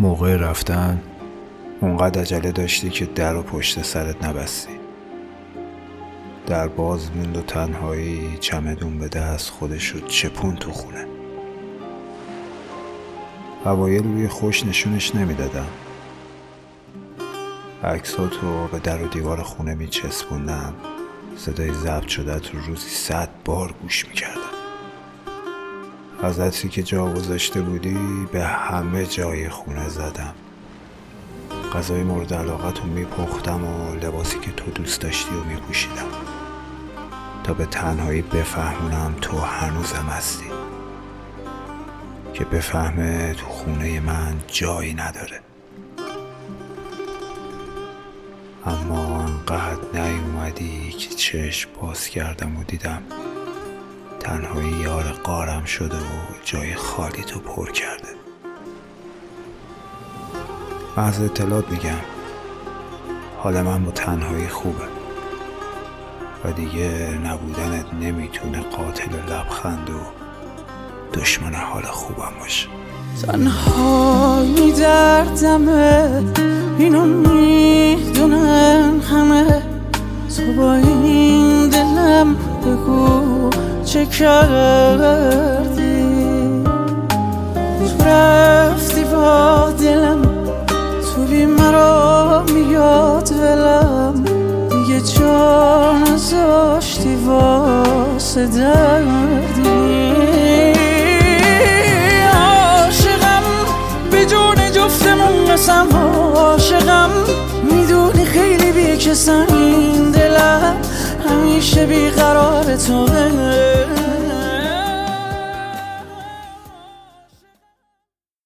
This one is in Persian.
موقع رفتن اونقدر عجله داشتی که در و پشت سرت نبستی. در باز موند و تنهایی چمدون به دست خودش رو چپون تو خونه. اوایل روی خوش نشونش نمی‌دادم. عکساتو به در و دیوار خونه میچسبوندم. صدای ضبط شده رو روزی صد بار گوش می‌کردم. از عطری که جا گذاشته بودی به همه جای خونه زدم. غذای مورد علاقت رو میپختم و لباسی که تو دوست داشتی و میپوشیدم. تا به تنهایی بفهمونم تو هنوزم هستی. که بفهمه تو خونه من جایی نداره. اما انقدر نیومدی که چشم باز کردم و دیدم تنهایی یار قارم شده و جای خالی تو پر کرده. محض اطلاعات میگم حال من با تنهایی خوبه. و دیگه نبودنت نمی‌تونه قاتل لبخند و دشمن حال خوبم باشه. تنهایی دردمه اینو می‌دونن چه کردی. تو رفتی با دلم تو بی مرا میاد ولم. دیگه جا نذاشتی واسه دردی. عاشقم به جون جفتمون قسم. عاشقم می‌دونی خیلی بیکسم این دلم. همیشه بیقرار تو